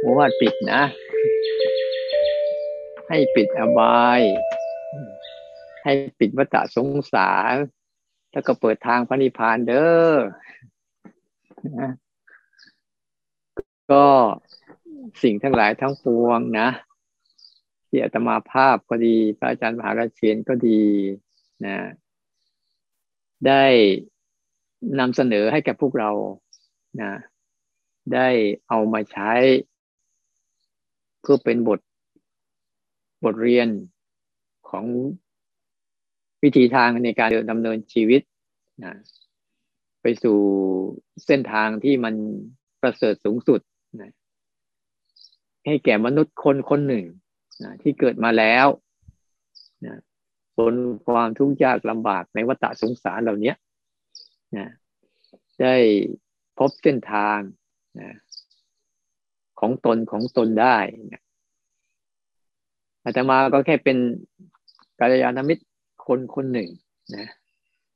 โอวาปิดนะ ให้ปิดอบาย ให้ปิดวัฏสงสาร แล้วก็เปิดทางพระนิพพานเด้อนะก็สิ่งทั้งหลายทั้งปวงนะที่อาตมาภาพก็ดีพระอาจารย์มหาราเชนก็ดีนะได้นำเสนอให้กับพวกเรานะได้เอามาใช้ เพื่อเป็นบทบทเรียนของวิธีทางในการดำเนินชีวิตนะไปสู่เส้นทางที่มันประเสริฐสูงสุดนะให้แก่มนุษย์คนคนหนึ่งนะที่เกิดมาแล้วนะบนความทุกข์ยากลำบากในวัฏสงสารเหล่านี้นะได้พบเส้นทางนะ ของตนของตนได้นะอาตมาก็แค่เป็นกัลยาณมิตรคนคนหนึ่งนะ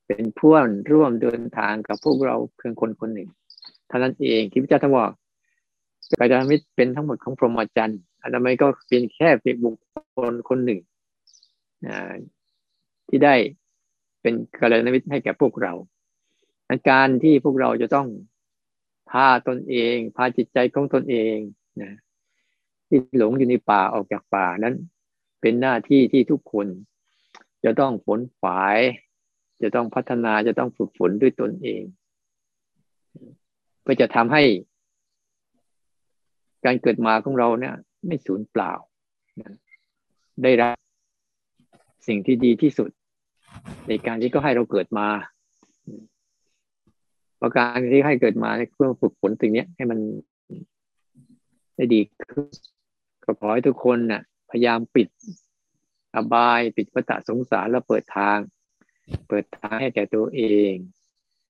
เป็นผู้ร่วมเดินทางกับพวกเราเพียงคนคนหนึ่งเท่านั้นเองที่พระเจ้าท่านบอกกัลยาณมิตรเป็นทั้งหมดของพรหมจรรย์อาตมาก็เป็นแค่เป็นบุคคลคนหนึ่งที่ได้เป็นกัลยาณมิตรให้แก่พวกเราการที่พวกเราจะต้อง พาตนเอง พาจิตใจของตนเองนะที่หลงอยู่ในป่าออกจากป่านั้น เป็นหน้าที่ที่ทุกคน จะต้องฝนฝาย จะต้องพัฒนาจะต้องฝึกฝนด้วยตนเอง เพื่อจะทำให้ การเกิดมาของเราเนี่ย ไม่สูญเปล่า ได้รับสิ่งที่ดีที่สุด ในการที่ก็ให้เราเกิดมา ประการที่ให้เกิดมาเพื่อฝึกฝนสิ่งนี้ให้มันได้ดีขึ้นก็ขอให้ทุกคนนะ่ะ พยายามปิดอบายปิดวัฏสงสารแล้วเปิดทาง เปิดทางให้แก่ตัวเอง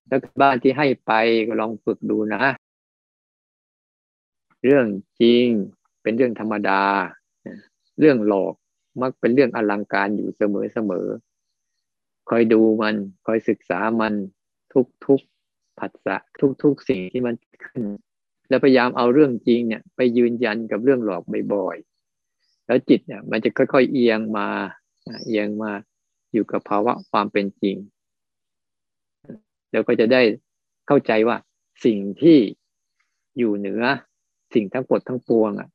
แล้วบ้านที่ให้ไปก็ลองฝึกดูนะ เรื่องจริงเป็นเรื่องธรรมดา เรื่องหลอกมักเป็นเรื่องอลังการอยู่เสมอเสมอคอยดูมัน คอยศึกษามันทุกทุก ผัสสะทุก ๆ สิ่งที่มันขึ้น แล้วพยายามเอาเรื่องจริงเนี่ย ไปยืนยันกับเรื่องหลอกบ่อยๆแล้วจิตเนี่ย มันจะค่อยๆเอียงมาเอียงมาอยู่กับภาวะความเป็นจริง แล้วก็จะได้เข้าใจว่าสิ่งที่อยู่เหนือสิ่งทั้งหมดทั้งปวงอะ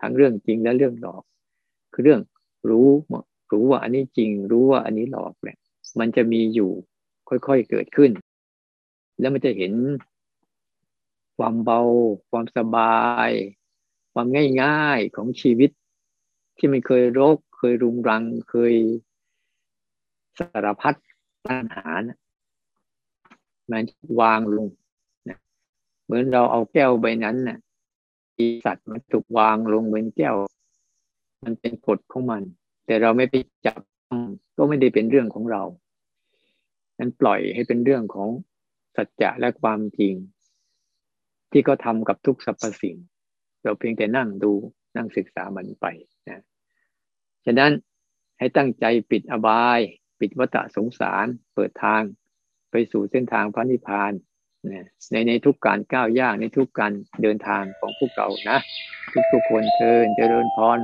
ทั้งเรื่องจริงและเรื่องหลอก คือเรื่องรู้รู้ว่าอันนี้จริง รู้ว่าอันนี้หลอกเนี่ยมันจะมีอยู่ค่อยๆเกิดขึ้น แล้วมันจะเห็นความเบา ความสบาย ความง่ายๆของชีวิต ที่มันเคยรก เคยรุงรัง เคยสารพัดปัญหานะมันวางลงนะเหมือนเราเอาแก้วใบนั้นนะ่ะสัตว์มันถูกวางลงเหมือนแก้ว มันเป็นกฎของมัน แต่เราไม่ไปจับก็ไม่ได้เป็นเรื่องของเรานั้นปล่อยให้เป็นเรื่องของ จจะและความจริง ที่เขาทากับทุกสรรพสิ่ง เราเพียงแต่นั่งดูนั่งศึกษามันไปนะฉะนั้นให้ตั้งใจปิดอบาย ปิดวัฏสงสาร เปิดทางไปสู่เส้นทางพระนิพพานนะในในทุกการก้าวย่างในทุกการเดินทางของพวกเรานะ ทุกทุกคนเทินเจริญพร